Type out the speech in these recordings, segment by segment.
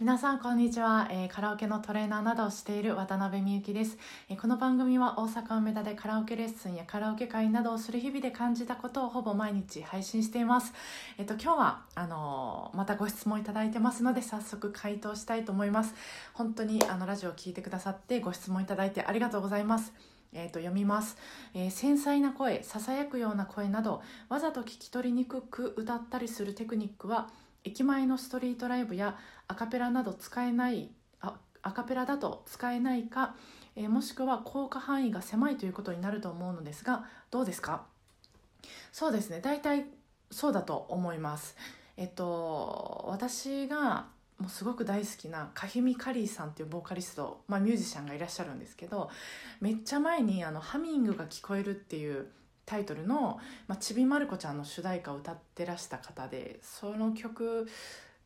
皆さんこんにちは、え、カラオケのトレーナーなどをしている渡辺美幸です、え、この番組は大阪梅田でカラオケレッスンやカラオケ会などをする日々で感じたことをほぼ毎日配信しています。えっ、と今日はあの、またご質問いただいてますので早速回答したいと思います。本当にあのラジオを聞いてくださってご質問いただいてありがとうございます。えーと、読みます、えー、繊細な声ささやくような声などわざと聞き取りにくく歌ったりするテクニックは駅前のストリートライブやアカペラなど使えないあアカペラだと使えないか、えー、もしくは効果範囲が狭いということになると思うのですがどうですか？そうですね。大体そうだと思います。えっと私がもうすごく大好きなカヒミ・カリーさんっていうボーカリスト、まあ、ミュージシャンがいらっしゃるんですけどめっちゃ前にあの「ハミングが聞こえる」っていうタイトルの「まあ、ちびまる子ちゃん」の主題歌を歌ってらした方でその曲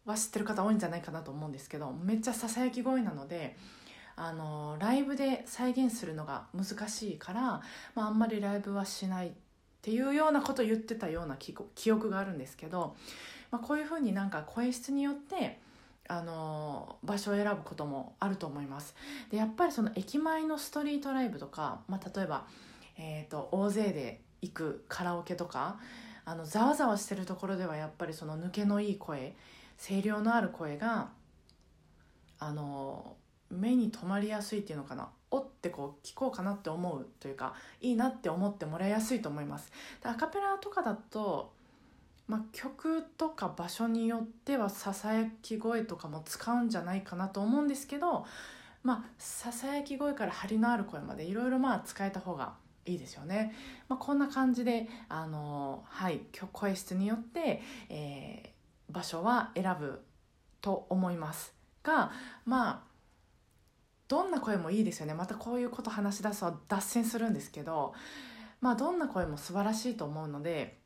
は知ってる方多いんじゃないかなと思うんですけどめっちゃささやき声なのであのライブで再現するのが難しいから、まあ、あんまりライブはしないっていうようなことを言ってたような記憶があるんですけど、まあ、こういうふうになんか声質によってあの場所を選ぶこともあると思います。でやっぱりその駅前のストリートライブとか、まあ、例えば、えーと、大勢で行くカラオケとかあのざわざわしてるところではやっぱりその抜けのいい声声量のある声があの目に留まりやすいっていうのかな。おってこう聞こうかなって思うというかいいなって思ってもらいやすいと思います。アカペラとかだとまあ、曲とか場所によってはささやき声とかも使うんじゃないかなと思うんですけどまあささやき声から張りのある声までいろいろまあ使えた方がいいですよね。まあ、こんな感じであのはい声質によって、えー、場所は選ぶと思いますがまあどんな声もいいですよねまたこういうこと話し出すと脱線するんですけどまあどんな声も素晴らしいと思うので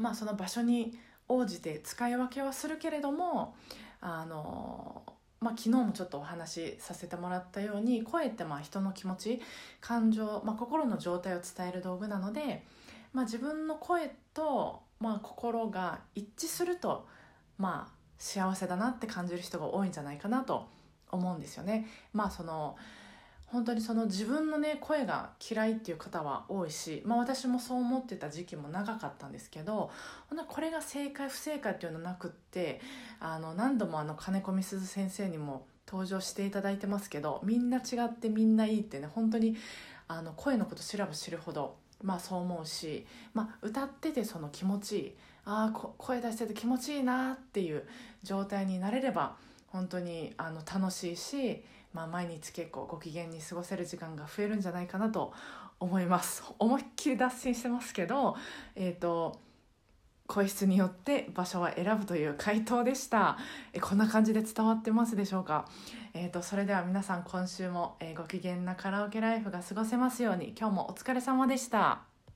まあ、その場所に応じて使い分けはするけれどもあの、まあ、昨日もちょっとお話しさせてもらったように声ってまあ人の気持ち感情、まあ、心の状態を伝える道具なので、まあ、自分の声と、まあ、心が一致すると、まあ、幸せだなって感じる人が多いんじゃないかなと思うんですよね。まあその本当にその自分のね声が嫌いっていう方は多いし、まあ、私もそう思ってた時期も長かったんですけどこれが正解不正解っていうのなくってあの何度もあの金子みすず先生にも登場していただいてますけどみんな違ってみんないいってね本当にあの声のこと知れば知るほど、まあ、そう思うし、まあ、歌っててその気持ちいいああ声出してて気持ちいいなっていう状態になれれば本当にあの楽しいしまあ、毎日結構ご機嫌に過ごせる時間が増えるんじゃないかなと思います。思いっきり脱線してますけどえっ、ー、と声質によって場所は選ぶという回答でした。えこんな感じで伝わってますでしょうか？えーと、それでは皆さん今週も、えー、ご機嫌なカラオケライフが過ごせますように今日もお疲れ様でした。